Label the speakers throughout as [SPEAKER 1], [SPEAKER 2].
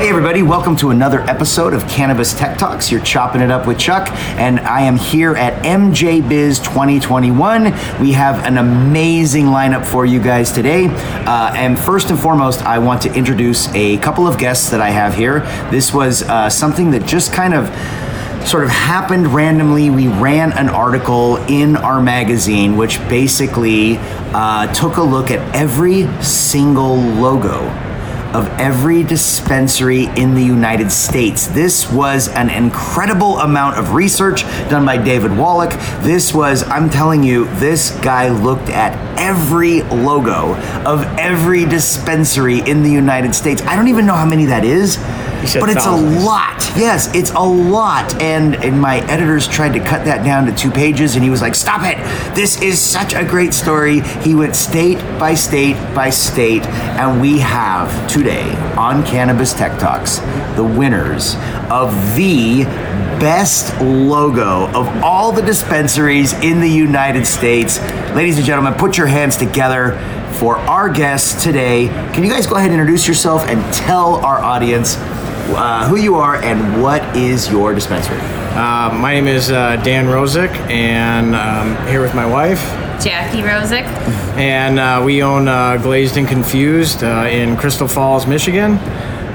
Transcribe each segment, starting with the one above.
[SPEAKER 1] Hey, everybody, welcome to another episode of Cannabis Tech Talks. You're chopping it up with Chuck, and I am here at MJ Biz 2021. We have an amazing lineup for you guys today. Uh, and first and foremost, I want to introduce a couple of guests that I have here. This was uh, something that just kind of sort of happened randomly. We ran an article in our magazine, which basically uh, took a look at every single logo of every dispensary in the United States. This was an incredible amount of research done by David Wallach. This was, I'm telling you, this guy looked at every logo of every dispensary in the United States. I don't even know how many that is, but it's
[SPEAKER 2] thousands.
[SPEAKER 1] a lot. Yes, it's a lot. And, and my editors tried to cut that down to two pages, and he was like, Stop it! This is such a great story. He went state by state by state, and we have today on Cannabis Tech Talks the winners of the best logo of all the dispensaries in the United States. Ladies and gentlemen, put your hands together for our guests today. Can you guys go ahead and introduce yourself and tell our audience uh, who you are and what is your dispensary?
[SPEAKER 2] Uh, my name is uh, Dan Rosick, and I'm here with my wife.
[SPEAKER 3] Jackie Rosick.
[SPEAKER 2] And uh, we own uh, Glazed and Confused uh, in Crystal Falls, Michigan.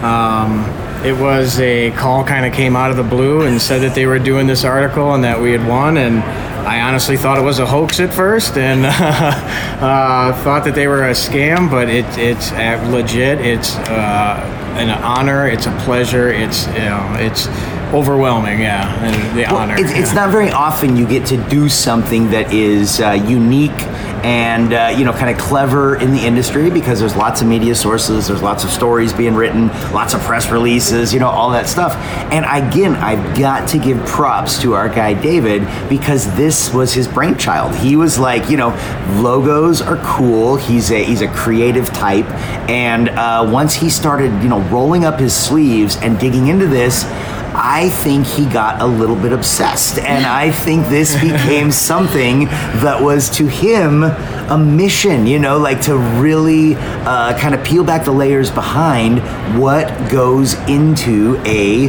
[SPEAKER 2] Um, it was a call kind of came out of the blue and said that they were doing this article and that we had won. And I honestly thought it was a hoax at first and uh, thought that they were a scam, but it, it's uh, legit. It's uh, an honor. It's a pleasure. It's you know, it's overwhelming. Yeah, and the
[SPEAKER 1] Well,
[SPEAKER 2] honor.
[SPEAKER 1] It's, it's not very often you get to do something that is uh, unique and uh, you know kind of clever in the industry because there's lots of media sources, there's lots of stories being written, lots of press releases, you know all that stuff. And again, I've got to give props to our guy David because this was his brainchild. He was like, you know, logos are cool. He's a he's a creative type, and uh, once he started, you know, rolling up his sleeves and digging into this. I think he got a little bit obsessed, and I think this became something that was to him a mission, you know, like to really uh, kind of peel back the layers behind what goes into a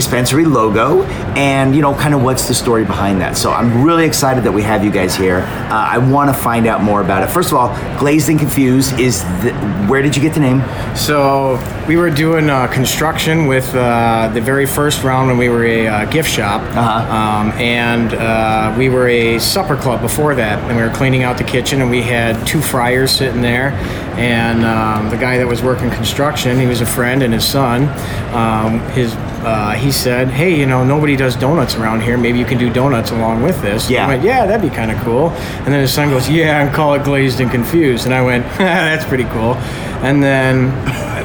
[SPEAKER 1] dispensary logo and you know kind of what's the story behind that. So i'm really excited that we have you guys here. Uh, i want to find out more about it. First of all glazed and confused is the, where did you get the name?
[SPEAKER 2] So we were doing uh, construction with uh, the very first round when we were a uh, gift shop,
[SPEAKER 1] Uh-huh.
[SPEAKER 2] um, and uh, we were a supper club before that, and we were cleaning out the kitchen, and we had two fryers sitting there, and um, the guy that was working construction, he was a friend, and his son, um, his. Uh, he said, "Hey, you know, nobody does donuts around here. Maybe you can do donuts along with this."
[SPEAKER 1] Yeah.
[SPEAKER 2] I went, "Yeah, that'd be kind of cool." And then his son goes, "Yeah, and call it glazed and confused." And I went, "That's pretty cool." And then,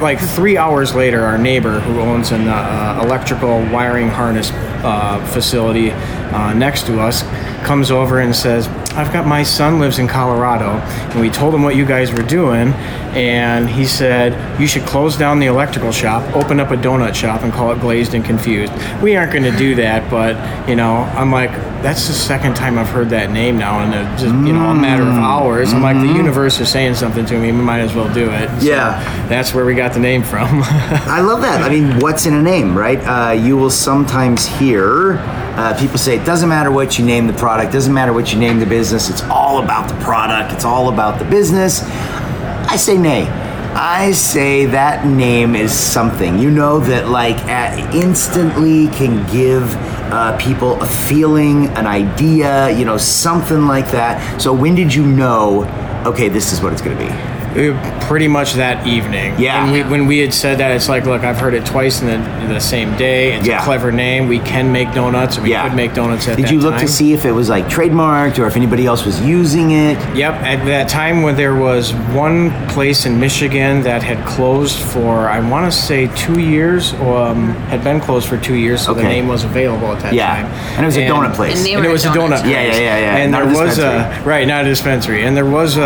[SPEAKER 2] like three hours later, our neighbor, who owns an uh, electrical wiring harness uh, facility uh, next to us, comes over and says, "I've got my son lives in Colorado, and we told him what you guys were doing, and he said you should close down the electrical shop, open up a donut shop, and call it Glazed and Confused. We aren't going to do that, but you know, I'm like, that's the second time I've heard that name now in a, just you know a matter of hours. I'm like, the universe is saying something to me. We might as well do it. So
[SPEAKER 1] Yeah.
[SPEAKER 2] that's where we got the name from.
[SPEAKER 1] I love that. I mean, what's in a name, right? Uh, you will sometimes hear uh, people say it doesn't matter what you name the product, doesn't matter what you name the business. It's all about the product. It's all about the business. I say nay. I say that name is something you know that like at, instantly can give uh, people a feeling, an idea, you know, something like that. So when did you know? Okay, this is what it's going to be.
[SPEAKER 2] Pretty much that evening.
[SPEAKER 1] Yeah.
[SPEAKER 2] When we, when we had said that, it's like, look, I've heard it twice in the, the same day. It's
[SPEAKER 1] Yeah.
[SPEAKER 2] a clever name. We can make donuts, and we
[SPEAKER 1] Yeah.
[SPEAKER 2] could make donuts at
[SPEAKER 1] Did
[SPEAKER 2] that
[SPEAKER 1] you look
[SPEAKER 2] time.
[SPEAKER 1] to see if it was like trademarked or if anybody else was using it?
[SPEAKER 2] Yep, at that time when there was one place in Michigan that had closed for, I want to say two years, um, had been closed for two years, so the name was available at that
[SPEAKER 1] Yeah.
[SPEAKER 2] time.
[SPEAKER 1] And it was a donut place.
[SPEAKER 3] And
[SPEAKER 2] And it was a donut.
[SPEAKER 3] donut
[SPEAKER 2] place.
[SPEAKER 1] Yeah, yeah, yeah, yeah.
[SPEAKER 2] And
[SPEAKER 1] Not
[SPEAKER 2] there
[SPEAKER 1] a
[SPEAKER 2] was a right, not a dispensary, and there was a,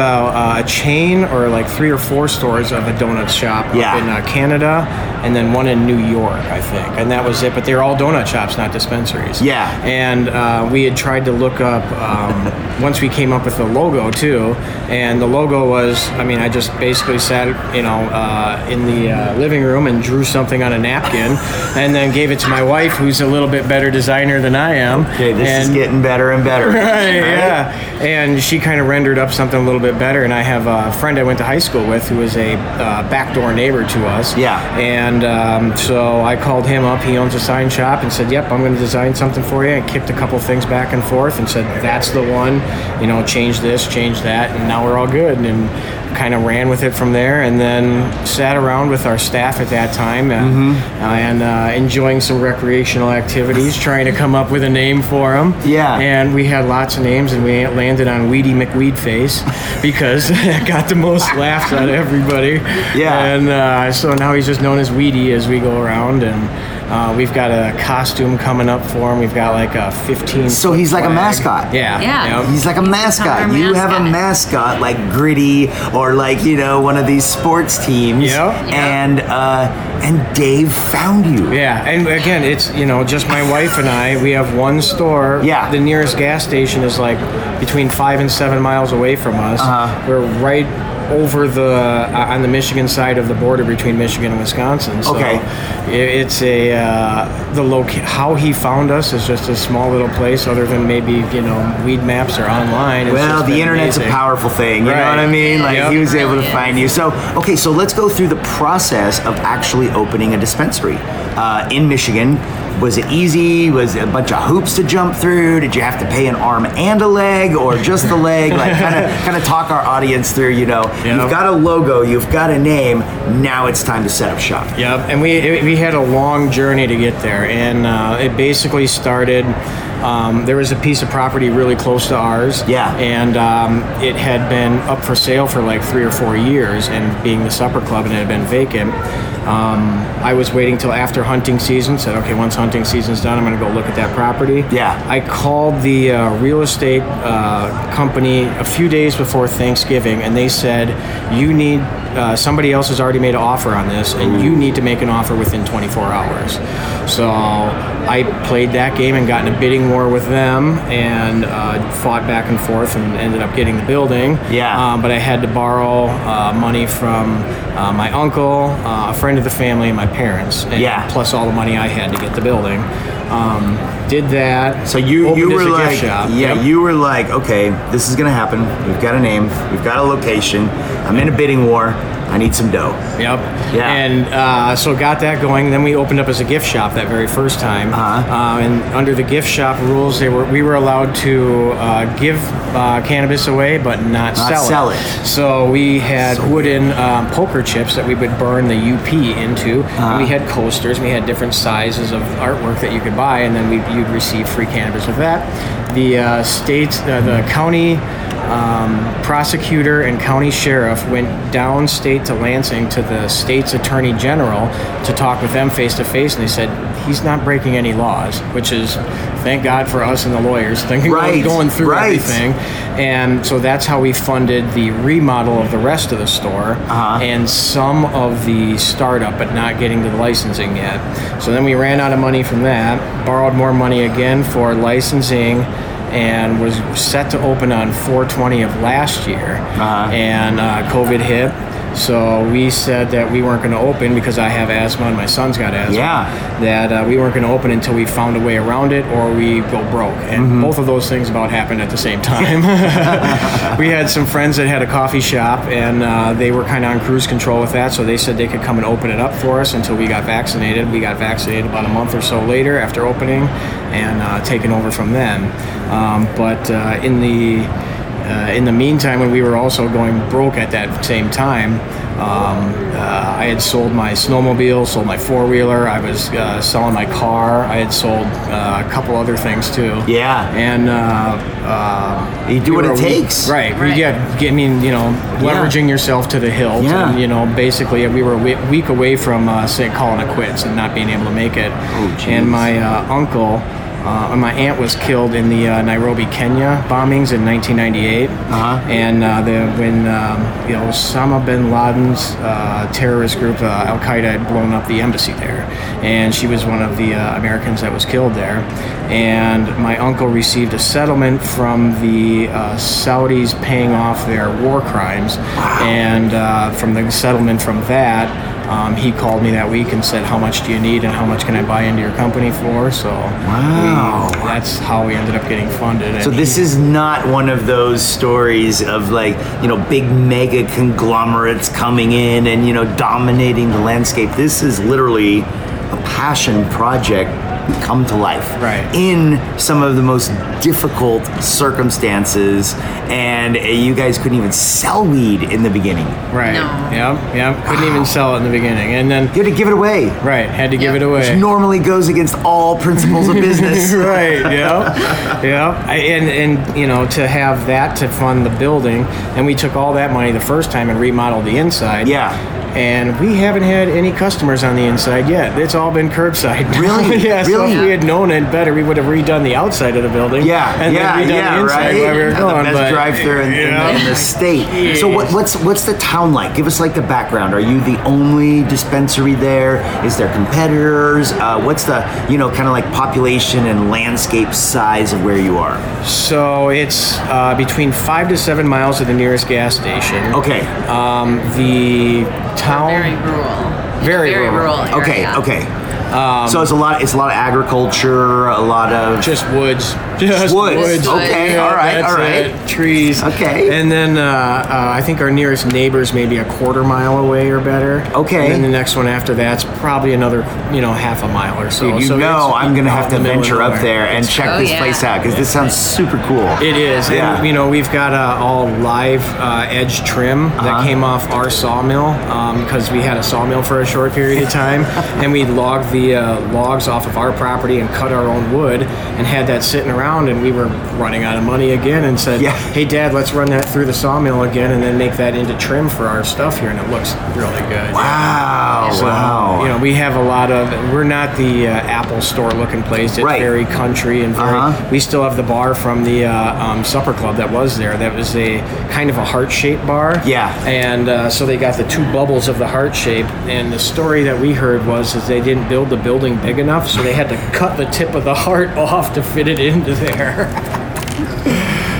[SPEAKER 2] a chain or like three or four stores of a donut shop
[SPEAKER 1] Yeah.
[SPEAKER 2] up in uh, Canada, and then one in New York, I think, and that was it. But they're all donut shops, not dispensaries.
[SPEAKER 1] Yeah.
[SPEAKER 2] And uh, we had tried to look up um, once we came up with the logo too, and the logo was, I mean, I just basically sat, you know, uh, in the uh, living room and drew something on a napkin, and then gave it to my wife, who's a little bit better designer than I am.
[SPEAKER 1] Okay, this is getting better and better.
[SPEAKER 2] Right, yeah. And she kind of rendered up something a little bit better. And I have a friend I went to high school with who was a uh, backdoor neighbor to us.
[SPEAKER 1] Yeah.
[SPEAKER 2] And um, so I called him up. He owns a sign shop and said, Yep, I'm going to design something for you. And kicked a couple things back and forth and said, That's the one. You know, change this, change that. And now we're all good. And kind of ran with it from there and then sat around with our staff at that time uh,
[SPEAKER 1] Mm-hmm.
[SPEAKER 2] and uh, enjoying some recreational activities, trying to come up with a name for them.
[SPEAKER 1] Yeah.
[SPEAKER 2] And we had lots of names, and we landed on Weedy McWeed Face because it got the most laughs out of everybody.
[SPEAKER 1] Yeah.
[SPEAKER 2] And uh, so now he's just known as Weedy as we go around, and uh, we've got a costume coming up for him. We've got like a 15.
[SPEAKER 1] So he's like a mascot.
[SPEAKER 2] Yeah.
[SPEAKER 3] Yeah.
[SPEAKER 2] Yep.
[SPEAKER 1] He's like a mascot.
[SPEAKER 3] Our
[SPEAKER 1] You have a
[SPEAKER 3] mascot.
[SPEAKER 1] mascot like Gritty or like you know one of these sports teams.
[SPEAKER 2] Yeah.
[SPEAKER 3] Yep.
[SPEAKER 1] And uh, and Dave found you.
[SPEAKER 2] Yeah, and again, it's you know just my wife and I. We have one store.
[SPEAKER 1] Yeah.
[SPEAKER 2] The nearest gas station is like between five and seven miles away from us.
[SPEAKER 1] Uh-huh.
[SPEAKER 2] We're right over the uh, on the Michigan side of the border between Michigan and Wisconsin. So
[SPEAKER 1] Okay.
[SPEAKER 2] i- it's a uh, the loca- How he found us is just a small little place. Other than maybe you know Weedmaps or online. It's
[SPEAKER 1] Well, the internet's
[SPEAKER 2] amazing.
[SPEAKER 1] a powerful thing. You know what I mean? Like
[SPEAKER 2] Yep.
[SPEAKER 1] he was able to find you. So okay, so let's go through the process of actually opening a dispensary uh, in Michigan. Was it easy? Was it a bunch of hoops to jump through? Did you have to pay an arm and a leg, or just the leg? Like kind of kind of talk our audience through. You know,
[SPEAKER 2] Yep.
[SPEAKER 1] you've got a logo, you've got a name. Now it's time to set up shop.
[SPEAKER 2] Yep, and we it- we had a long journey to get there, and uh, it basically started. Um, there was a piece of property really close to ours.
[SPEAKER 1] Yeah.
[SPEAKER 2] And um, it had been up for sale for like three or four years, and being the supper club, and it had been vacant. Um, I was waiting till after hunting season. Said, okay, once hunting season's done, I'm going to go look at that property.
[SPEAKER 1] Yeah.
[SPEAKER 2] I called the uh, real estate uh, company a few days before Thanksgiving, and they said, "You need uh, somebody else has already made an offer on this, and you need to make an offer within 24 hours." So I played that game and got in a bidding war with them, and uh, fought back and forth, and ended up getting the building.
[SPEAKER 1] Yeah.
[SPEAKER 2] Um, but I had to borrow uh, money from uh, my uncle, uh, a friend of the family, and my parents. And
[SPEAKER 1] Yeah.
[SPEAKER 2] Plus all the money I had to get the building. Um, did that.
[SPEAKER 1] So you you were like yeah
[SPEAKER 2] Yep.
[SPEAKER 1] you were like okay this is gonna happen. We've got a name. We've got a location. I'm in a bidding war I need some dough
[SPEAKER 2] Yep.
[SPEAKER 1] Yeah.
[SPEAKER 2] And uh, so got that going. Then we opened up as a gift shop that very first time.
[SPEAKER 1] Uh-huh.
[SPEAKER 2] Uh, and under the gift shop rules, they were we were allowed to uh, give uh, cannabis away, but not,
[SPEAKER 1] Not
[SPEAKER 2] sell,
[SPEAKER 1] sell
[SPEAKER 2] it.
[SPEAKER 1] it.
[SPEAKER 2] So we had wooden um, poker chips that we would burn the UP into.
[SPEAKER 1] Uh-huh.
[SPEAKER 2] And we had coasters. We had different sizes of artwork that you could buy, and then we, you'd receive free cannabis with that. The uh, state, uh, the county um, prosecutor and county sheriff went downstate to Lansing to the state's attorney general to talk with them face to face, and they said he's not breaking any laws, which is thank God for us and the lawyers thinking
[SPEAKER 1] Right,
[SPEAKER 2] going through
[SPEAKER 1] right.
[SPEAKER 2] everything. And so that's how we funded the remodel of the rest of the store
[SPEAKER 1] Uh-huh.
[SPEAKER 2] and some of the startup, but not getting to the licensing yet. So then we ran out of money from that, borrowed more money again for licensing. And was set to open on 420 of last year,
[SPEAKER 1] Uh-huh.
[SPEAKER 2] and uh, COVID hit. So we said that we weren't going to open because I have asthma and my son's got asthma.
[SPEAKER 1] Yeah.
[SPEAKER 2] That uh, we weren't going to open until we found a way around it or we go broke. And
[SPEAKER 1] Mm-hmm.
[SPEAKER 2] both of those things about happened at the same time. we had some friends that had a coffee shop and uh, they were kind of on cruise control with that. So they said they could come and open it up for us until we got vaccinated. We got vaccinated about a month or so later after opening and uh, taken over from them. Um, but uh, in the uh, in the meantime, when we were also going broke at that same time, um, uh, I had sold my snowmobile, sold my four wheeler. I was uh, selling my car. I had sold uh, a couple other things too.
[SPEAKER 1] Yeah.
[SPEAKER 2] And uh, uh,
[SPEAKER 1] You do
[SPEAKER 2] we
[SPEAKER 1] what it
[SPEAKER 2] week-
[SPEAKER 1] takes.
[SPEAKER 2] right? we-
[SPEAKER 3] Right.
[SPEAKER 2] Yeah. I mean, you know, leveraging yourself to the hilt.
[SPEAKER 1] Yeah.
[SPEAKER 2] And, you know, basically, we were a week away from uh, say calling it quits and not being able to make it.
[SPEAKER 1] Oh, geez.
[SPEAKER 2] and my uh, uncle Uh, and my aunt was killed in the uh, Nairobi, Kenya bombings in 1998.
[SPEAKER 1] Uh-huh.
[SPEAKER 2] And uh, the, when um, you know Osama bin Laden's uh, terrorist group uh, Al Qaeda had blown up the embassy there, and she was one of the uh, Americans that was killed there. And my uncle received a settlement from the uh, Saudis paying off their war crimes, and uh, from the settlement from that. Um, he called me that week and said, "How much do you need, and how much can I buy into your company for?" So
[SPEAKER 1] Wow.
[SPEAKER 2] we- that's how we ended up getting funded.
[SPEAKER 1] So
[SPEAKER 2] and
[SPEAKER 1] this
[SPEAKER 2] he-
[SPEAKER 1] is not one of those stories of like you know big mega conglomerates coming in and you know dominating the landscape. This is literally a passion project come to life
[SPEAKER 2] Right.
[SPEAKER 1] in some of the most difficult circumstances and uh, you guys couldn't even sell weed in the beginning
[SPEAKER 2] right.
[SPEAKER 3] No.
[SPEAKER 2] Yep. Yep. Couldn't even sell it in the beginning, and then
[SPEAKER 1] you had to give it away
[SPEAKER 2] right had to give it away.
[SPEAKER 1] which normally goes against all principles of business
[SPEAKER 2] right. Yeah. yeah. And and you know to have that to fund the building, and we took all that money the first time and remodeled the inside.
[SPEAKER 1] Yeah.
[SPEAKER 2] And we haven't had any customers on the inside yet. It's all been curbside.
[SPEAKER 1] Really?
[SPEAKER 2] yeah. So
[SPEAKER 1] Really?
[SPEAKER 2] if we had known it better, we would have redone the outside of the building.
[SPEAKER 1] Yeah,
[SPEAKER 2] And
[SPEAKER 1] yeah,
[SPEAKER 2] then redone
[SPEAKER 1] yeah,
[SPEAKER 2] the inside
[SPEAKER 1] right.
[SPEAKER 2] while we were
[SPEAKER 1] Had
[SPEAKER 2] going.
[SPEAKER 1] the best drive-through in, in
[SPEAKER 2] yeah.
[SPEAKER 1] the, in the state. So what, what's what's the town like? Give us like the background. Are you the only dispensary there? Is there competitors? Uh, what's the you know kind of like population and landscape size of where you are?
[SPEAKER 2] So it's uh, between five to seven miles of the nearest gas station.
[SPEAKER 1] Okay,
[SPEAKER 2] Um, the town.
[SPEAKER 3] Very rural.
[SPEAKER 2] Very
[SPEAKER 3] very
[SPEAKER 2] rural.
[SPEAKER 3] rural.
[SPEAKER 1] okay,
[SPEAKER 3] area.
[SPEAKER 1] okay. Um, so it's a lot. It's a lot of agriculture. A lot of
[SPEAKER 2] Just woods. Just
[SPEAKER 1] Woods. Okay,
[SPEAKER 2] Yeah,
[SPEAKER 1] all right,
[SPEAKER 2] that's
[SPEAKER 1] all right.
[SPEAKER 2] it. Trees.
[SPEAKER 1] Okay.
[SPEAKER 2] And then uh, uh, I think our nearest neighbor's maybe a quarter mile away or better.
[SPEAKER 1] Okay.
[SPEAKER 2] And then the next one after that's probably another, you know, half a mile or so.
[SPEAKER 1] Dude, you
[SPEAKER 2] so
[SPEAKER 1] know I'm gonna have to
[SPEAKER 2] in the middle of
[SPEAKER 1] venture up there and check
[SPEAKER 3] Oh,
[SPEAKER 1] this
[SPEAKER 3] yeah.
[SPEAKER 1] place out because this sounds super cool.
[SPEAKER 2] It is.
[SPEAKER 1] Yeah.
[SPEAKER 2] And, you know, we've got uh, all live uh, edge trim
[SPEAKER 1] Uh-huh.
[SPEAKER 2] that came off our sawmill because we had a sawmill for a short period of time. and we logged the uh, logs off of our property and cut our own wood and had that sitting around. And we were running out of money again and said,
[SPEAKER 1] Yeah.
[SPEAKER 2] hey, Dad, let's run that through the sawmill again and then make that into trim for our stuff here. And it looks really good.
[SPEAKER 1] Wow!
[SPEAKER 2] So,
[SPEAKER 1] wow!
[SPEAKER 2] you know, we have a lot of. We're not the uh, Apple Store looking place. It's
[SPEAKER 1] Right.
[SPEAKER 2] very country and very.
[SPEAKER 1] Uh-huh.
[SPEAKER 2] We still have the bar from the uh, um, supper club that was there. That was a kind of a heart shaped bar.
[SPEAKER 1] Yeah.
[SPEAKER 2] And uh, so they got the two bubbles of the heart shape. And the story that we heard was is they didn't build the building big enough, so they had to cut the tip of the heart off to fit it into there.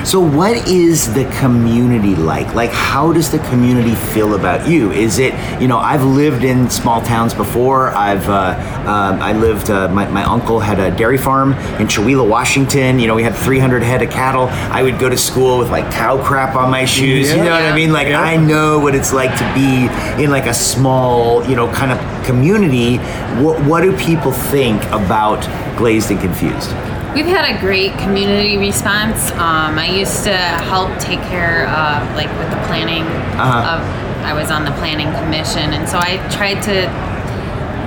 [SPEAKER 1] So, what is the community like? Like, how does the community feel about you? Is it, you know, I've lived in small towns before. I've, uh, um, I lived, uh, my, my uncle had a dairy farm in Chihuahua, Washington. You know, we had 300 head of cattle. I would go to school with like cow crap on my shoes. You know what I mean? Like,
[SPEAKER 2] Yeah.
[SPEAKER 1] I know what it's like to be in like a small, you know, kind of community. What, what do people think about Glazed and Confused?
[SPEAKER 3] We've had a great community response. Um, I used to help take care of, like, with the planning
[SPEAKER 1] Uh-huh.
[SPEAKER 3] of. I was on the planning commission, and so I tried to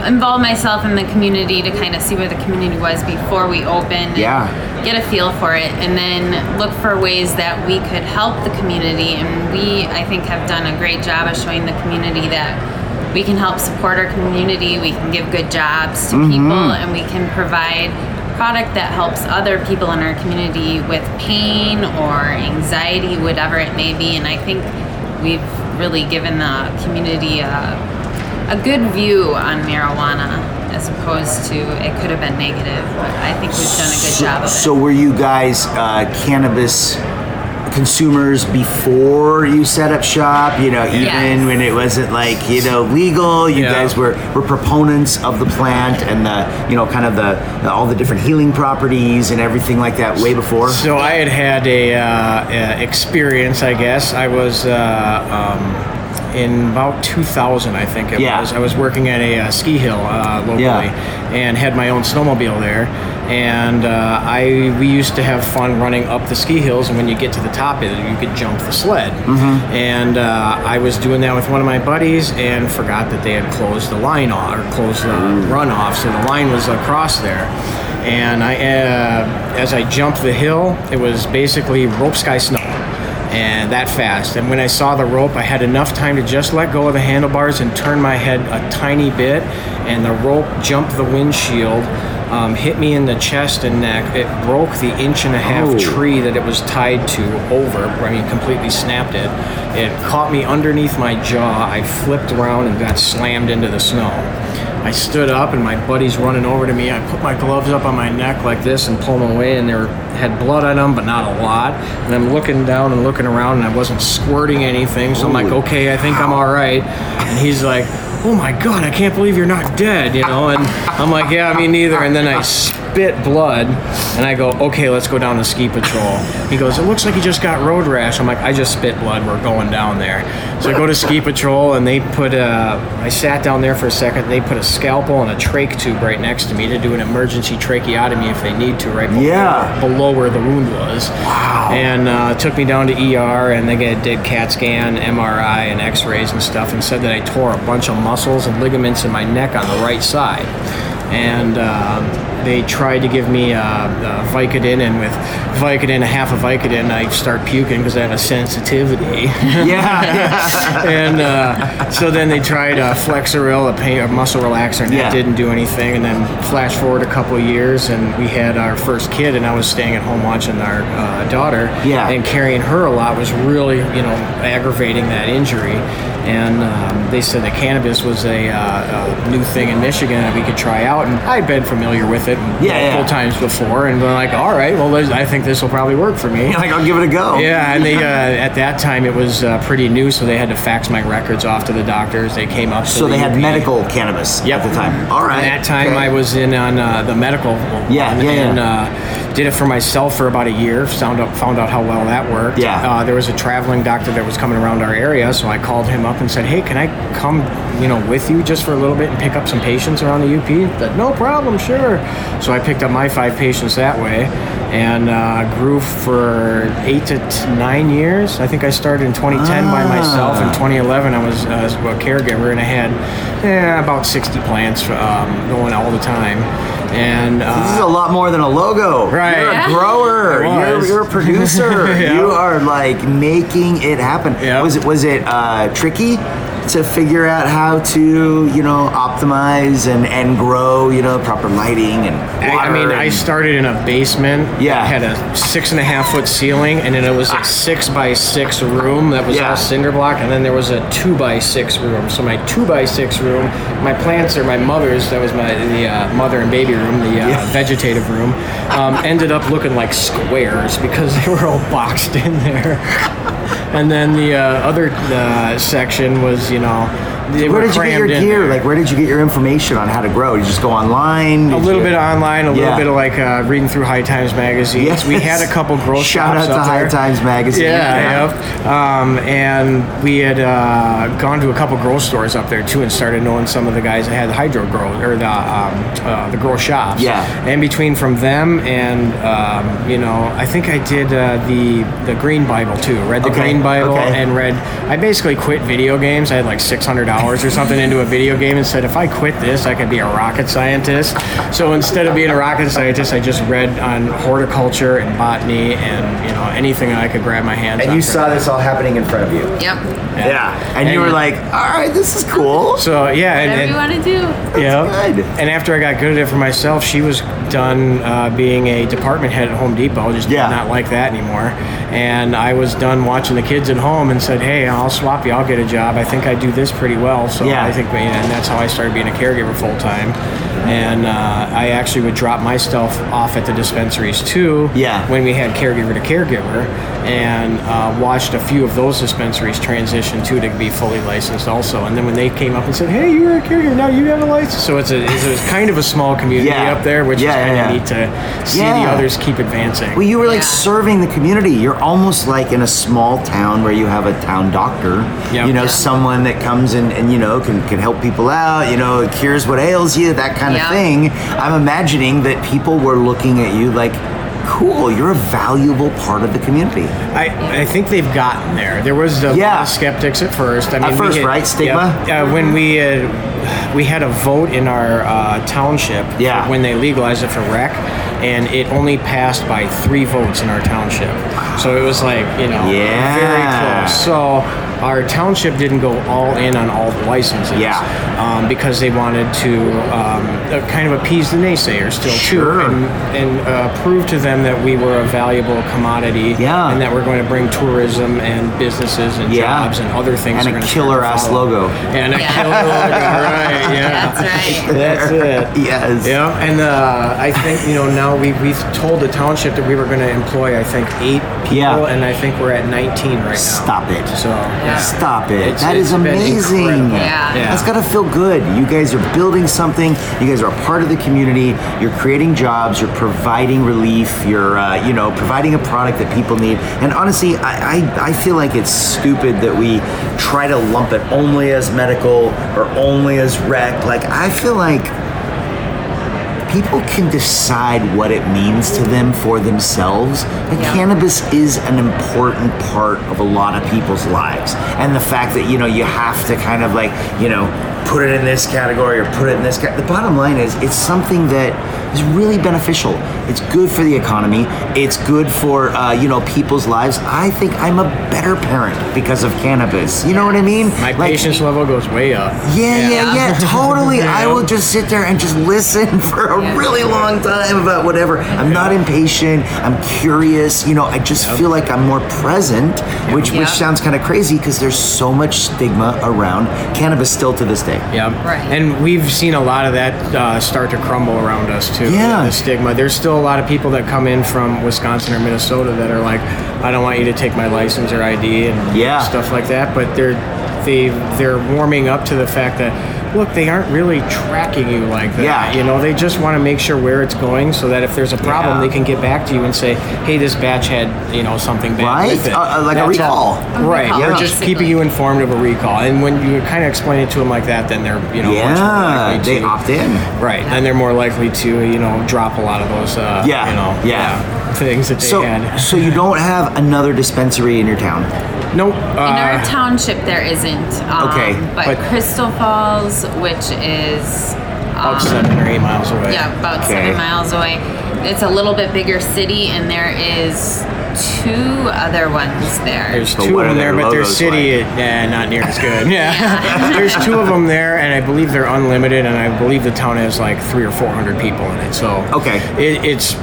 [SPEAKER 3] involve myself in the community to kind of see where the community was before we opened. and
[SPEAKER 1] Yeah.
[SPEAKER 3] Get a feel for it, and then look for ways that we could help the community. And we, I think, have done a great job of showing the community that we can help support our community. We can give good jobs to people, and we can provide product that helps other people in our community with pain or anxiety, whatever it may be. And I think we've really given the community a, a good view on marijuana as opposed to it could have been negative. But I think we've done a good job of it.
[SPEAKER 1] So were you guys uh, cannabis consumers before you set up shop? You know, even
[SPEAKER 3] Yes.
[SPEAKER 1] when it wasn't like you know legal, you
[SPEAKER 2] Yeah.
[SPEAKER 1] guys were were proponents of the plant and the you know kind of the, the all the different healing properties and everything like that way before.
[SPEAKER 2] So I had had a, uh, uh, experience, I guess. I was uh, um, in about 2000, I think it
[SPEAKER 1] Yeah.
[SPEAKER 2] was. I was working at a uh, ski hill uh, locally
[SPEAKER 1] Yeah.
[SPEAKER 2] and had my own snowmobile there. And uh, I we used to have fun running up the ski hills, and when you get to the top of it, you could jump the sled. And uh, I was doing that with one of my buddies, and forgot that they had closed the line off or closed the run off, so the line was across there and I, uh, as I jumped the hill, it was basically rope sky snow, and that fast. And when I saw the rope, I had enough time to just let go of the handlebars and turn my head a tiny bit, and the rope jumped the windshield um, hit me in the chest and neck. It broke the inch and a half
[SPEAKER 1] Oh.
[SPEAKER 2] tree that it was tied to over. I mean, completely snapped it. It caught me underneath my jaw. I flipped around and got slammed into the snow. I stood up and my buddy's running over to me. I put my gloves up on my neck like this and pull them away, and they were, had blood on them, but not a lot. And I'm looking down and looking around, and I wasn't squirting anything. So I'm like, okay, I think I'm all right. And he's like, oh my god, I can't believe you're not dead, you know? And I'm like, yeah, me neither. And then I spit blood, and I go, okay, let's go down to ski patrol. He goes, it looks like you just got road rash. I'm like, I just spit blood. We're going down there. So I go to ski patrol, and they put a. I sat down there for a second. They put a scalpel and a trach tube right next to me to do an emergency tracheotomy if they need to, right below,
[SPEAKER 1] Yeah.
[SPEAKER 2] below where the wound was.
[SPEAKER 1] Wow.
[SPEAKER 2] And uh, took me down to ER, and they did CAT scan, MRI, and X-rays and stuff, and said that I tore a bunch of muscles and ligaments in my neck on the right side. And um, they tried to give me uh, uh, Vicodin, and with Vicodin, a half of Vicodin, I start puking because I have a sensitivity.
[SPEAKER 1] Yeah,
[SPEAKER 2] and uh, so then they tried uh, Flexeril, a pain, a muscle relaxer, and
[SPEAKER 1] Yeah.
[SPEAKER 2] that didn't do anything. And then flash forward a couple years, and we had our first kid, and I was staying at home watching our uh, daughter.
[SPEAKER 1] Yeah.
[SPEAKER 2] And carrying her a lot was really, you know, aggravating that injury. And um, they said that cannabis was a, uh, a new thing in Michigan that we could try out, and I'd been familiar with it
[SPEAKER 1] Yeah, yeah.
[SPEAKER 2] multiple times before, and been like, all right, well, I think this will probably work for me.
[SPEAKER 1] like I'll give it a go.
[SPEAKER 2] Yeah, and they uh, at that time it was uh, pretty new, so they had to fax my records off to the doctors. They came up.
[SPEAKER 1] So
[SPEAKER 2] the
[SPEAKER 1] they had
[SPEAKER 2] UP.
[SPEAKER 1] medical cannabis
[SPEAKER 2] Yep.
[SPEAKER 1] at the time. All right.
[SPEAKER 2] At that time,
[SPEAKER 1] okay.
[SPEAKER 2] I was in on uh, the medical.
[SPEAKER 1] Yeah, yeah, yeah.
[SPEAKER 2] and uh, did it for myself for about a year. Found out found out how well that worked.
[SPEAKER 1] Yeah.
[SPEAKER 2] Uh, there was a traveling doctor that was coming around our area, so I called him up and said, "Hey, can I come, you know, with you just for a little bit and pick up some patients around the UP?" He said, "No problem, sure." So I picked up my five patients that way, and uh, grew for eight to t- nine years. I think I started in 2010 by myself. In
[SPEAKER 1] Ah.
[SPEAKER 2] 2011, I was uh, a caregiver, and I had eh, about 60 plants um, going all the time. And uh,
[SPEAKER 1] This is a lot more than a logo.
[SPEAKER 2] Right.
[SPEAKER 1] You're a grower. You're, you're a producer.
[SPEAKER 2] Yeah.
[SPEAKER 1] You are like making it happen.
[SPEAKER 2] Yeah.
[SPEAKER 1] Was it was it uh, tricky to figure out how to you know optimize and and grow you know proper lighting and
[SPEAKER 2] I? I mean, I started in a basement.
[SPEAKER 1] Yeah.
[SPEAKER 2] Had a six and a half foot ceiling, and then it was a six by six room that was
[SPEAKER 1] Yeah.
[SPEAKER 2] all cinder block, and then there was a two by six room. So my two by six room, my plants are my mother's. That was my the uh, mother and baby room, the uh,
[SPEAKER 1] Yeah.
[SPEAKER 2] vegetative room. Um, ended up looking like squares because they were all boxed in there. And then the uh, other uh, section was, you know, they
[SPEAKER 1] Where did you get your gear? Like, where did you get your information on how to grow? Did you just go online?
[SPEAKER 2] A little
[SPEAKER 1] you-
[SPEAKER 2] bit online, a
[SPEAKER 1] Yeah.
[SPEAKER 2] little bit of like uh, reading through High Times magazines.
[SPEAKER 1] Yes.
[SPEAKER 2] We had a couple grow
[SPEAKER 1] Shout
[SPEAKER 2] shops
[SPEAKER 1] out to High
[SPEAKER 2] there.
[SPEAKER 1] Times magazine.
[SPEAKER 2] Yeah, yep. Um, and we had uh, gone to a couple grow stores up there too, and started knowing some of the guys that had the hydro grow or the um, uh, the grow shops.
[SPEAKER 1] Yeah.
[SPEAKER 2] And between from them and um, you know, I think I did uh, the the Green Bible too. Read the
[SPEAKER 1] Okay,
[SPEAKER 2] Green Bible
[SPEAKER 1] okay.
[SPEAKER 2] and read. I basically quit video games. I had like six hundred hours or something into a video game, and said if I quit this, I could be a rocket scientist. So instead of being a rocket scientist, I just read on horticulture and botany and you know anything I could grab my hands.
[SPEAKER 1] And you
[SPEAKER 2] for
[SPEAKER 1] saw this all happening in front of you.
[SPEAKER 3] Yep.
[SPEAKER 1] Yeah. And, you were like, all right, this is cool.
[SPEAKER 2] So yeah,
[SPEAKER 3] Whatever
[SPEAKER 2] and-
[SPEAKER 3] you want to do.
[SPEAKER 2] yeah.
[SPEAKER 1] good.
[SPEAKER 2] And after I got good at it for myself, she was done uh, being a department head at Home Depot. Just
[SPEAKER 1] Yeah.
[SPEAKER 2] did not like that anymore. And I was done watching the kids at home and said, "Hey, I'll swap you. I'll get a job. I think I do this pretty well." So
[SPEAKER 1] Yeah.
[SPEAKER 2] I think, and that's how I started being a caregiver full time. And uh, I actually would drop my stuff off at the dispensaries too.
[SPEAKER 1] Yeah.
[SPEAKER 2] When we had caregiver to caregiver, and uh, watched a few of those dispensaries transition too to be fully licensed also. And then when they came up and said, "Hey, you were a caregiver, now you have a license," so it's a it's, it's kind of a small community
[SPEAKER 1] Yeah.
[SPEAKER 2] up there, which
[SPEAKER 1] Yeah,
[SPEAKER 2] is kind
[SPEAKER 1] yeah,
[SPEAKER 2] of
[SPEAKER 1] yeah.
[SPEAKER 2] neat to see
[SPEAKER 1] Yeah.
[SPEAKER 2] the others keep advancing.
[SPEAKER 1] Well, you were like
[SPEAKER 3] Yeah.
[SPEAKER 1] serving the community. You're almost like in a small town where you have a town doctor.
[SPEAKER 2] Yep.
[SPEAKER 1] You know,
[SPEAKER 2] Yeah.
[SPEAKER 1] someone that comes in and, you know, can, can help people out, you know, cures what ails you, that kind
[SPEAKER 3] Yeah.
[SPEAKER 1] of thing. I'm imagining that people were looking at you like, cool, you're a valuable part of the community.
[SPEAKER 2] I, I think they've gotten there. There was a
[SPEAKER 1] Yeah.
[SPEAKER 2] lot of skeptics at first. I mean, we
[SPEAKER 1] first,
[SPEAKER 2] had-
[SPEAKER 1] right? Stigma?
[SPEAKER 2] Yeah. Uh, when we had, we had a vote in our uh, township
[SPEAKER 1] Yeah.
[SPEAKER 2] when they legalized it for rec, and it only passed by three votes in our township. So it was like you know
[SPEAKER 1] Yeah.
[SPEAKER 2] very close. So our township didn't go all in on all the licenses.
[SPEAKER 1] Yeah.
[SPEAKER 2] Um, because they wanted to um, uh, kind of appease the naysayers still
[SPEAKER 1] Sure.
[SPEAKER 2] too, and, and uh, prove to them that we were a valuable commodity.
[SPEAKER 1] Yeah.
[SPEAKER 2] And that we're going to bring tourism and businesses and
[SPEAKER 1] Yeah.
[SPEAKER 2] jobs and other things.
[SPEAKER 1] And a
[SPEAKER 2] gonna start
[SPEAKER 1] killer ass logo.
[SPEAKER 2] And a
[SPEAKER 3] Yeah.
[SPEAKER 2] killer logo, right? Yeah.
[SPEAKER 3] That's right.
[SPEAKER 2] That's it.
[SPEAKER 1] Yes.
[SPEAKER 2] Yeah, and uh, I think you know now we we've told the township that we were going to employ I think eight people,
[SPEAKER 1] Yeah.
[SPEAKER 2] and I think we're at 19 right now.
[SPEAKER 1] Stop it.
[SPEAKER 2] So yeah.
[SPEAKER 1] Stop it.
[SPEAKER 2] It's-
[SPEAKER 1] that
[SPEAKER 2] it's
[SPEAKER 1] is amazing.
[SPEAKER 3] Yeah.
[SPEAKER 2] Yeah.
[SPEAKER 1] That's got to feel good. You guys are building something. You guys are a part of the community. You're creating jobs. You're providing relief. You're, uh, you know, providing a product that people need. And honestly, I, I, I feel like it's stupid that we try to lump it only as medical or only as rec. Like, I feel like people can decide what it means to them for themselves. And
[SPEAKER 3] Yeah.
[SPEAKER 1] cannabis is an important part of a lot of people's lives. And the fact that, you know, you have to kind of like, you know, put it in this category or put it in this category. The bottom line is it's something that is really beneficial. It's good for the economy. It's good for, uh, you know, people's lives. I think I'm a better parent because of cannabis. You know what I mean?
[SPEAKER 2] My
[SPEAKER 1] Like-
[SPEAKER 2] patience level goes way up.
[SPEAKER 1] yeah, yeah, yeah, totally. I will just sit there and just listen for a
[SPEAKER 3] Yeah.
[SPEAKER 1] really long time about whatever. I'm not impatient. I'm curious. You know, I just feel like I'm more present, which
[SPEAKER 3] Yeah.
[SPEAKER 1] which sounds kind of crazy because there's so much stigma around cannabis still to this day.
[SPEAKER 2] Yeah,
[SPEAKER 3] Right.
[SPEAKER 2] And we've seen a lot of that uh, start to crumble around us too.
[SPEAKER 1] Yeah.
[SPEAKER 2] the stigma. There's still a lot of people that come in from Wisconsin or Minnesota that are like, I don't want you to take my license or ID and
[SPEAKER 1] Yeah.
[SPEAKER 2] stuff like that. But they're they they're warming up to the fact that look, they aren't really tracking you like that.
[SPEAKER 1] Yeah.
[SPEAKER 2] You know, they just want to make sure where it's going so that if there's a problem,
[SPEAKER 1] Yeah.
[SPEAKER 2] they can get back to you and say, hey, this batch had you know something bad
[SPEAKER 1] Right?
[SPEAKER 2] with it.
[SPEAKER 1] Uh, uh, like a
[SPEAKER 2] That's all.
[SPEAKER 1] recall.
[SPEAKER 3] A
[SPEAKER 2] Right.
[SPEAKER 3] recall,
[SPEAKER 2] They're just keeping you informed of a recall, and when you kind of explain it to them like that, then they're you know much more
[SPEAKER 1] Yeah,
[SPEAKER 2] likely
[SPEAKER 1] they
[SPEAKER 2] to,
[SPEAKER 1] opt in.
[SPEAKER 2] Right, and they're more likely to you know drop a lot of those uh,
[SPEAKER 1] Yeah,
[SPEAKER 2] you know
[SPEAKER 1] yeah.
[SPEAKER 2] things that they
[SPEAKER 1] So,
[SPEAKER 2] had.
[SPEAKER 1] so you don't have another dispensary in your town?
[SPEAKER 2] Nope.
[SPEAKER 3] In our
[SPEAKER 2] Uh,
[SPEAKER 3] township, there isn't. Um,
[SPEAKER 1] Okay,
[SPEAKER 3] But,
[SPEAKER 2] but-
[SPEAKER 3] Crystal Falls, which is um,
[SPEAKER 2] about seven or eight miles away.
[SPEAKER 3] yeah, about
[SPEAKER 1] Okay.
[SPEAKER 3] seven miles away, it's a little bit bigger city, and there is two other ones there.
[SPEAKER 2] There's
[SPEAKER 1] So
[SPEAKER 2] two of them there, but their
[SPEAKER 1] logos
[SPEAKER 2] city, yeah, not near as good. Yeah, there's two of them there, and I believe they're unlimited, and I believe the town has like three or four hundred people in it. So
[SPEAKER 1] Okay.
[SPEAKER 2] it, it's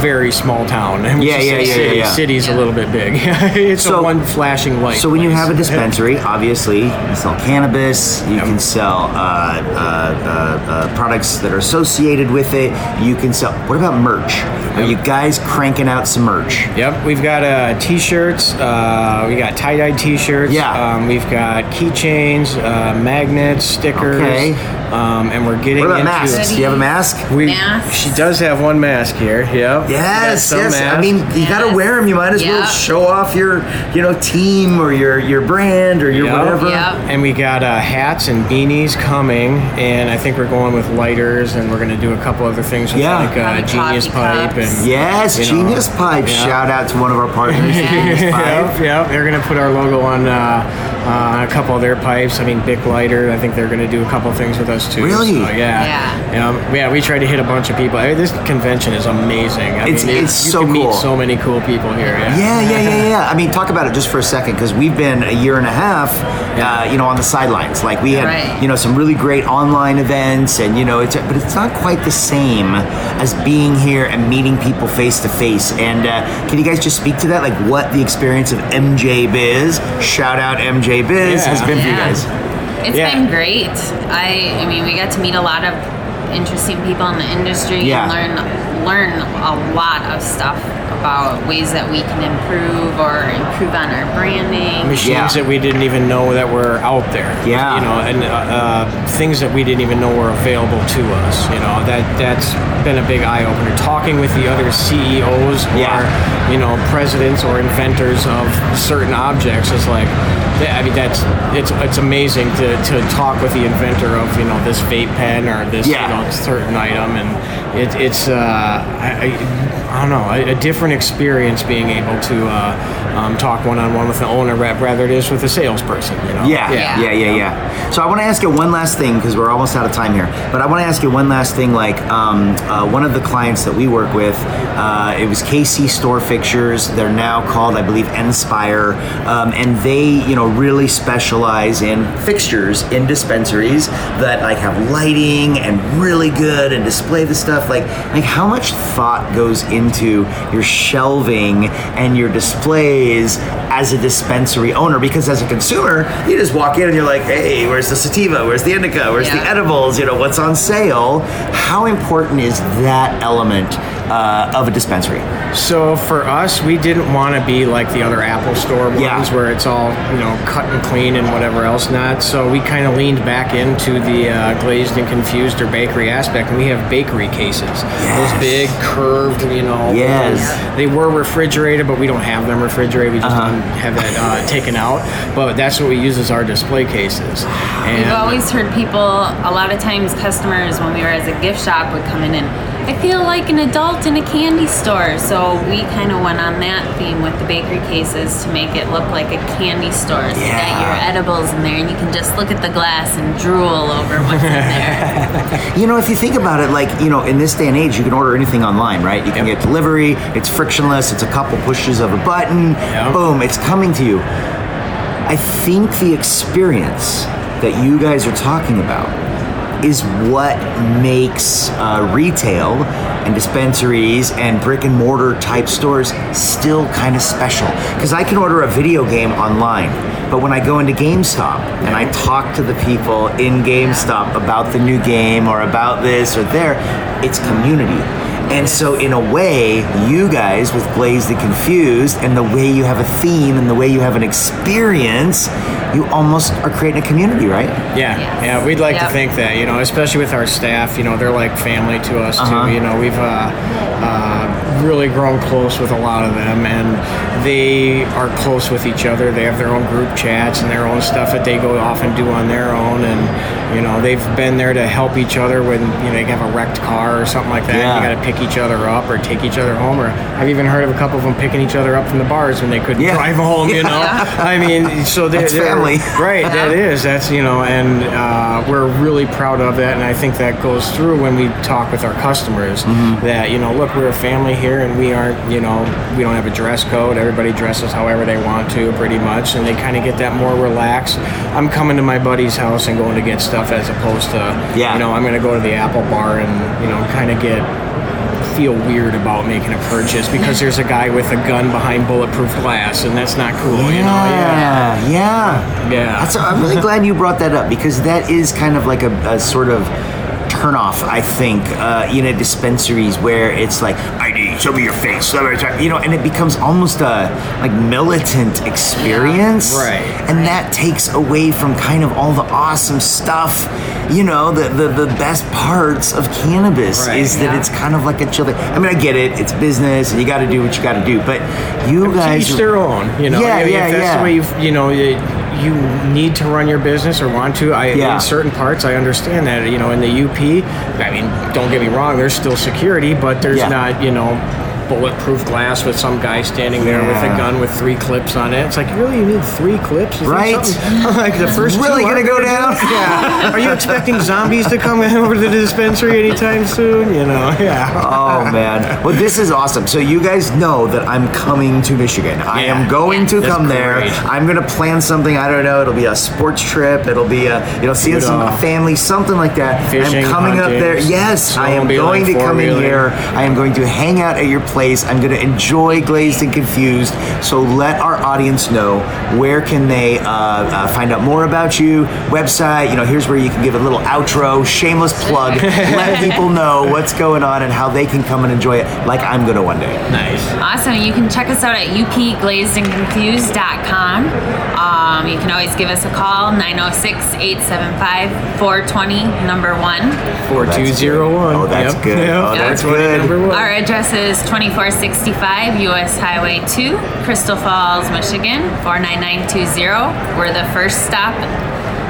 [SPEAKER 2] very small town.
[SPEAKER 1] Yeah, yeah, yeah,
[SPEAKER 2] city.
[SPEAKER 1] yeah, yeah.
[SPEAKER 2] City's a little bit big. it's
[SPEAKER 1] So-
[SPEAKER 2] a one flashing light.
[SPEAKER 1] So when you have a dispensary, obviously you sell cannabis, you
[SPEAKER 2] Yep.
[SPEAKER 1] can sell uh, uh, uh, uh, products that are associated with it. You can sell. What about merch? Are you guys cranking out some merch?
[SPEAKER 2] Yep, we've got uh, t-shirts. Uh, we got tie-dye t-shirts.
[SPEAKER 1] Yeah.
[SPEAKER 2] Um, we've got keychains, uh, magnets, stickers.
[SPEAKER 1] Okay.
[SPEAKER 2] Um, and we're getting
[SPEAKER 1] What about
[SPEAKER 2] into.
[SPEAKER 1] masks? Do you have a mask?
[SPEAKER 2] We,
[SPEAKER 3] Masks.
[SPEAKER 2] She does have one mask here. Yep.
[SPEAKER 1] Yes,
[SPEAKER 2] Some
[SPEAKER 1] yes. I mean, you got to wear them. You might as well show off your, you know, team or your your brand or your
[SPEAKER 2] Yep.
[SPEAKER 1] whatever.
[SPEAKER 3] Yep.
[SPEAKER 2] And we got uh, hats and beanies coming, and I think we're going with lighters, and we're going to do a couple other things with
[SPEAKER 1] Yeah.
[SPEAKER 2] like uh,
[SPEAKER 3] Probably
[SPEAKER 2] Genius Pipe
[SPEAKER 3] cups.
[SPEAKER 2] and
[SPEAKER 1] Yes,
[SPEAKER 2] you know,
[SPEAKER 1] Genius Pipe.
[SPEAKER 2] yeah.
[SPEAKER 1] Shout out to one of our partners, Genius Pipe.
[SPEAKER 2] Yep, yep. They're gonna put our logo on uh, uh, a couple of their pipes. I mean, Bic Lighter. I think they're gonna do a couple things with us too.
[SPEAKER 1] Really?
[SPEAKER 2] So, yeah.
[SPEAKER 3] Yeah.
[SPEAKER 2] Um, yeah. We tried to hit a bunch of people. I mean, this convention is amazing. I
[SPEAKER 1] It's-
[SPEAKER 2] mean, it-
[SPEAKER 1] it's
[SPEAKER 2] you
[SPEAKER 1] so
[SPEAKER 2] can
[SPEAKER 1] cool.
[SPEAKER 2] meet so many cool people here. Yeah.
[SPEAKER 1] Yeah, yeah, yeah, yeah. I mean, talk about it just for a second because we've been a year and a half, uh, you know, on the sidelines. Like we had,
[SPEAKER 3] Right.
[SPEAKER 1] you know, some really great online events, and you know, it's but it's not quite the same as being here and meeting people face to face. And uh, can you guys just speak to that, like what the experience of MJ Biz, shout out MJ Biz,
[SPEAKER 2] Yeah.
[SPEAKER 1] has been for you guys?
[SPEAKER 3] It's
[SPEAKER 2] Yeah.
[SPEAKER 3] been great. I I mean, we got to meet a lot of interesting people in the industry
[SPEAKER 1] Yeah.
[SPEAKER 3] and learn learn a lot of stuff about ways that we can improve or improve on our branding.
[SPEAKER 2] Machines
[SPEAKER 1] Yeah.
[SPEAKER 2] that we didn't even know that were out there.
[SPEAKER 1] Yeah.
[SPEAKER 2] You know, and uh, uh, things that we didn't even know were available to us. You know, that that's been a big eye opener. Talking with the other CEOs or
[SPEAKER 1] Yeah.
[SPEAKER 2] you know presidents or inventors of certain objects is like. I mean that's it's it's amazing to, to talk with the inventor of you know this vape pen or this
[SPEAKER 1] Yeah.
[SPEAKER 2] you know certain item and it, it's uh, I, I, I don't know a, a different experience being able to uh, um, talk one on one with the owner rep rather it is with a salesperson. You know?
[SPEAKER 1] Yeah, yeah, yeah, yeah, yeah. So I want to ask you one last thing because we're almost out of time here. But I want to ask you one last thing. Like um, uh, one of the clients that we work with, uh, it was KC Store Fixtures. They're now called, I believe, Inspire, um, and they, you know, really specialize in fixtures in dispensaries that like have lighting and really good and display the stuff. Like, like how much thought goes into your shelving and your displays as a dispensary owner? Because as a consumer, you just walk in and you're like, hey, where's the sativa? Where's the indica? Where's the edibles? You know, what's on sale? How important is that element uh, of a dispensary?
[SPEAKER 2] So for us, we didn't want to be like the other Apple Store ones
[SPEAKER 1] Yeah.
[SPEAKER 2] where it's all you know cut and clean and whatever else not. So we kind of leaned back into the uh, glazed and confused or bakery aspect, and we have bakery cases.
[SPEAKER 1] Yes.
[SPEAKER 2] Those big curved, you know.
[SPEAKER 1] Yes.
[SPEAKER 2] They were refrigerated, but we don't have them refrigerated. We just
[SPEAKER 1] Uh-huh.
[SPEAKER 2] don't have that uh, taken out. But that's what we use as our display cases. And
[SPEAKER 3] We've always heard people, a lot of times customers, when we were as a gift shop, would come in and I feel like an adult in a candy store. So we kind of went on that theme with the bakery cases to make it look like a candy store. So you
[SPEAKER 1] Yeah.
[SPEAKER 3] got your edibles in there and you can just look at the glass and drool over what's in there.
[SPEAKER 1] You know, if you think about it, like, you know, in this day and age, you can order anything online, right? You can
[SPEAKER 2] Yep.
[SPEAKER 1] get delivery, it's frictionless, it's a couple pushes of a button,
[SPEAKER 2] Yep.
[SPEAKER 1] boom, it's coming to you. I think the experience that you guys are talking about is what makes uh, retail and dispensaries and brick and mortar type stores still kind of special. Because I can order a video game online, but when I go into GameStop and I talk to the people in GameStop about the new game or about this or there, it's community. And so, in a way, you guys with Glazed and Confused, and the way you have a theme and the way you have an experience, you almost are creating a community, right?
[SPEAKER 2] Yeah,
[SPEAKER 3] Yes.
[SPEAKER 2] yeah, we'd like
[SPEAKER 3] Yep.
[SPEAKER 2] to think that, you know, especially with our staff, you know, they're like family to us
[SPEAKER 1] Uh-huh.
[SPEAKER 2] too. You know, we've uh, uh, really grown close with a lot of them, and they are close with each other. They have their own group chats and their own stuff that they go off and do on their own, and you know, they've been there to help each other when you know you have a wrecked car or something like that.
[SPEAKER 1] Yeah.
[SPEAKER 2] You got to pick each other up or take each other home. Or I've even heard of a couple of them picking each other up from the bars when they couldn't
[SPEAKER 1] Yeah.
[SPEAKER 2] drive home. You know, I mean, so they're,
[SPEAKER 1] That's
[SPEAKER 2] they're-
[SPEAKER 1] family.
[SPEAKER 2] right? That is. That's you know, and uh, we're really proud of that, and I think that goes through when we talk with our customers.
[SPEAKER 1] Mm-hmm.
[SPEAKER 2] That you know, look, we're a family here, and we aren't. You know, we don't have a dress code. Everybody dresses however they want to, pretty much, and they kind of get that more relaxed. I'm coming to my buddy's house and going to get stuff as opposed to,
[SPEAKER 1] Yeah.
[SPEAKER 2] you know, I'm going to go to the Apple Bar and you know, kind of get feel weird about making a purchase because there's a guy with a gun behind bulletproof glass and that's not cool you know yeah
[SPEAKER 1] yeah, yeah.
[SPEAKER 2] Yeah.
[SPEAKER 1] That's, I'm really glad you brought that up because that is kind of like a, a sort of turnoff, I think, uh, in a dispensaries where it's like, I need show me your face, you know, and it becomes almost a like militant experience,
[SPEAKER 2] Right.
[SPEAKER 1] And that takes away from kind of all the awesome stuff, you know, the the, the best parts of cannabis
[SPEAKER 2] Right,
[SPEAKER 1] is that
[SPEAKER 3] yeah.
[SPEAKER 1] it's kind of like a chill. I mean, I get it, it's business, and you got to do what you got to do, but you guys,
[SPEAKER 2] each their own. You know,
[SPEAKER 1] Yeah,
[SPEAKER 2] if
[SPEAKER 1] yeah,
[SPEAKER 2] that's
[SPEAKER 1] yeah.
[SPEAKER 2] the way you you know you, you need to run your business or want to. I
[SPEAKER 1] Yeah.
[SPEAKER 2] in certain parts I understand that. You know, in the UP, I mean, don't get me wrong, there's still security, but there's
[SPEAKER 1] Yeah.
[SPEAKER 2] not you know bulletproof glass with some guy standing there with a gun with three clips on it. It's like really you need three clips, Is
[SPEAKER 1] Right.
[SPEAKER 2] like the first
[SPEAKER 1] Really
[SPEAKER 2] aren't
[SPEAKER 1] gonna go down?
[SPEAKER 2] Yeah. Are you expecting zombies to come over to the dispensary anytime soon? You know, yeah.
[SPEAKER 1] Oh man! Well, this is awesome. So you guys know that I'm coming to Michigan. I am going to
[SPEAKER 2] That's
[SPEAKER 1] come there. I'm gonna plan something. I don't know. It'll be a sports trip. It'll be a you know seeing some family, something like that.
[SPEAKER 2] fishing,
[SPEAKER 1] I'm coming up there. Yes, I am going to come in here. I am going to hang out at your place. I'm going to enjoy Glazed and Confused. So let our audience know where can they uh, uh, find out more about you. Website. You know, here's where you can give a little outro, shameless plug. let people know what's going on and how they can come and enjoy it, like I'm going to one day.
[SPEAKER 2] Nice.
[SPEAKER 3] Awesome. You can check us out at upglazedandconfused.com. Um, you can always give us a call, 906 875 420, number one.
[SPEAKER 2] Four two zero one.
[SPEAKER 1] Oh, that's good. Oh, that's good.
[SPEAKER 2] Number one.
[SPEAKER 3] Our address is 2465 US Highway 2, Crystal Falls, Michigan, 49920. We're the first stop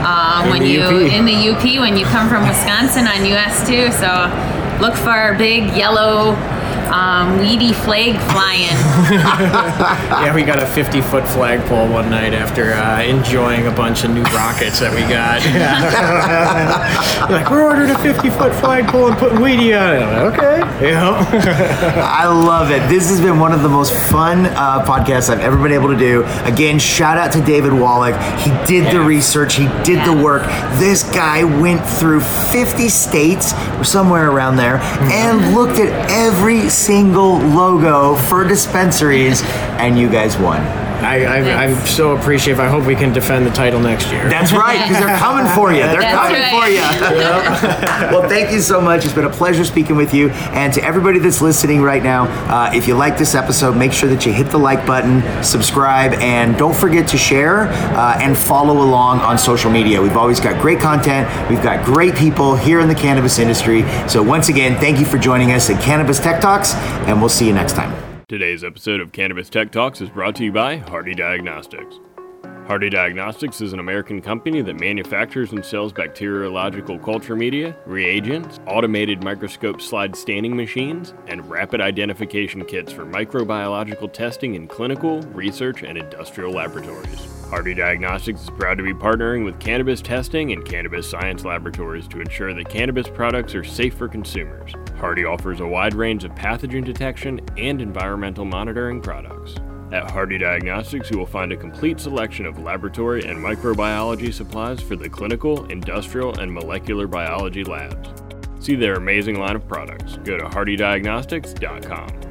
[SPEAKER 3] um,
[SPEAKER 2] In
[SPEAKER 3] when
[SPEAKER 2] the
[SPEAKER 3] you
[SPEAKER 2] UP.
[SPEAKER 3] in the UP when you come from Wisconsin on US 2. So look for our big yellow um, weedy flag flying.
[SPEAKER 2] yeah, we got a 50 foot flagpole one night after uh, enjoying a bunch of new rockets that we got. like, we're ordering a 50 foot flagpole and putting weedy on it. Like, okay. Yeah.
[SPEAKER 1] I love it. This has been one of the most fun uh, podcasts I've ever been able to do. Again, shout out to David Wallach. He did the research, he did the work. This guy went through 50 states or somewhere around there and looked at every single logo for dispensaries, and you guys won.
[SPEAKER 2] I, I, I'm so appreciative. I hope we can defend the title next year.
[SPEAKER 1] That's right, because they're coming for you. They're
[SPEAKER 3] That's
[SPEAKER 1] coming
[SPEAKER 3] right.
[SPEAKER 1] for you. well, thank you so much. It's been a pleasure speaking with you. And to everybody that's listening right now, uh, if you like this episode, make sure that you hit the like button, subscribe, and don't forget to share uh, and follow along on social media. We've always got great content. We've got great people here in the cannabis industry. So once again, thank you for joining us at Cannabis Tech Talks, and we'll see you next time.
[SPEAKER 4] Today's episode of Cannabis Tech Talks is brought to you by Hardy Diagnostics. Hardy Diagnostics is an American company that manufactures and sells bacteriological culture media, reagents, automated microscope slide staining machines, and rapid identification kits for microbiological testing in clinical, research, and industrial laboratories. Hardy Diagnostics is proud to be partnering with cannabis testing and cannabis science laboratories to ensure that cannabis products are safe for consumers. Hardy offers a wide range of pathogen detection and environmental monitoring products. At Hardy Diagnostics, you will find a complete selection of laboratory and microbiology supplies for the clinical, industrial, and molecular biology labs. See their amazing line of products. Go to hardydiagnostics.com.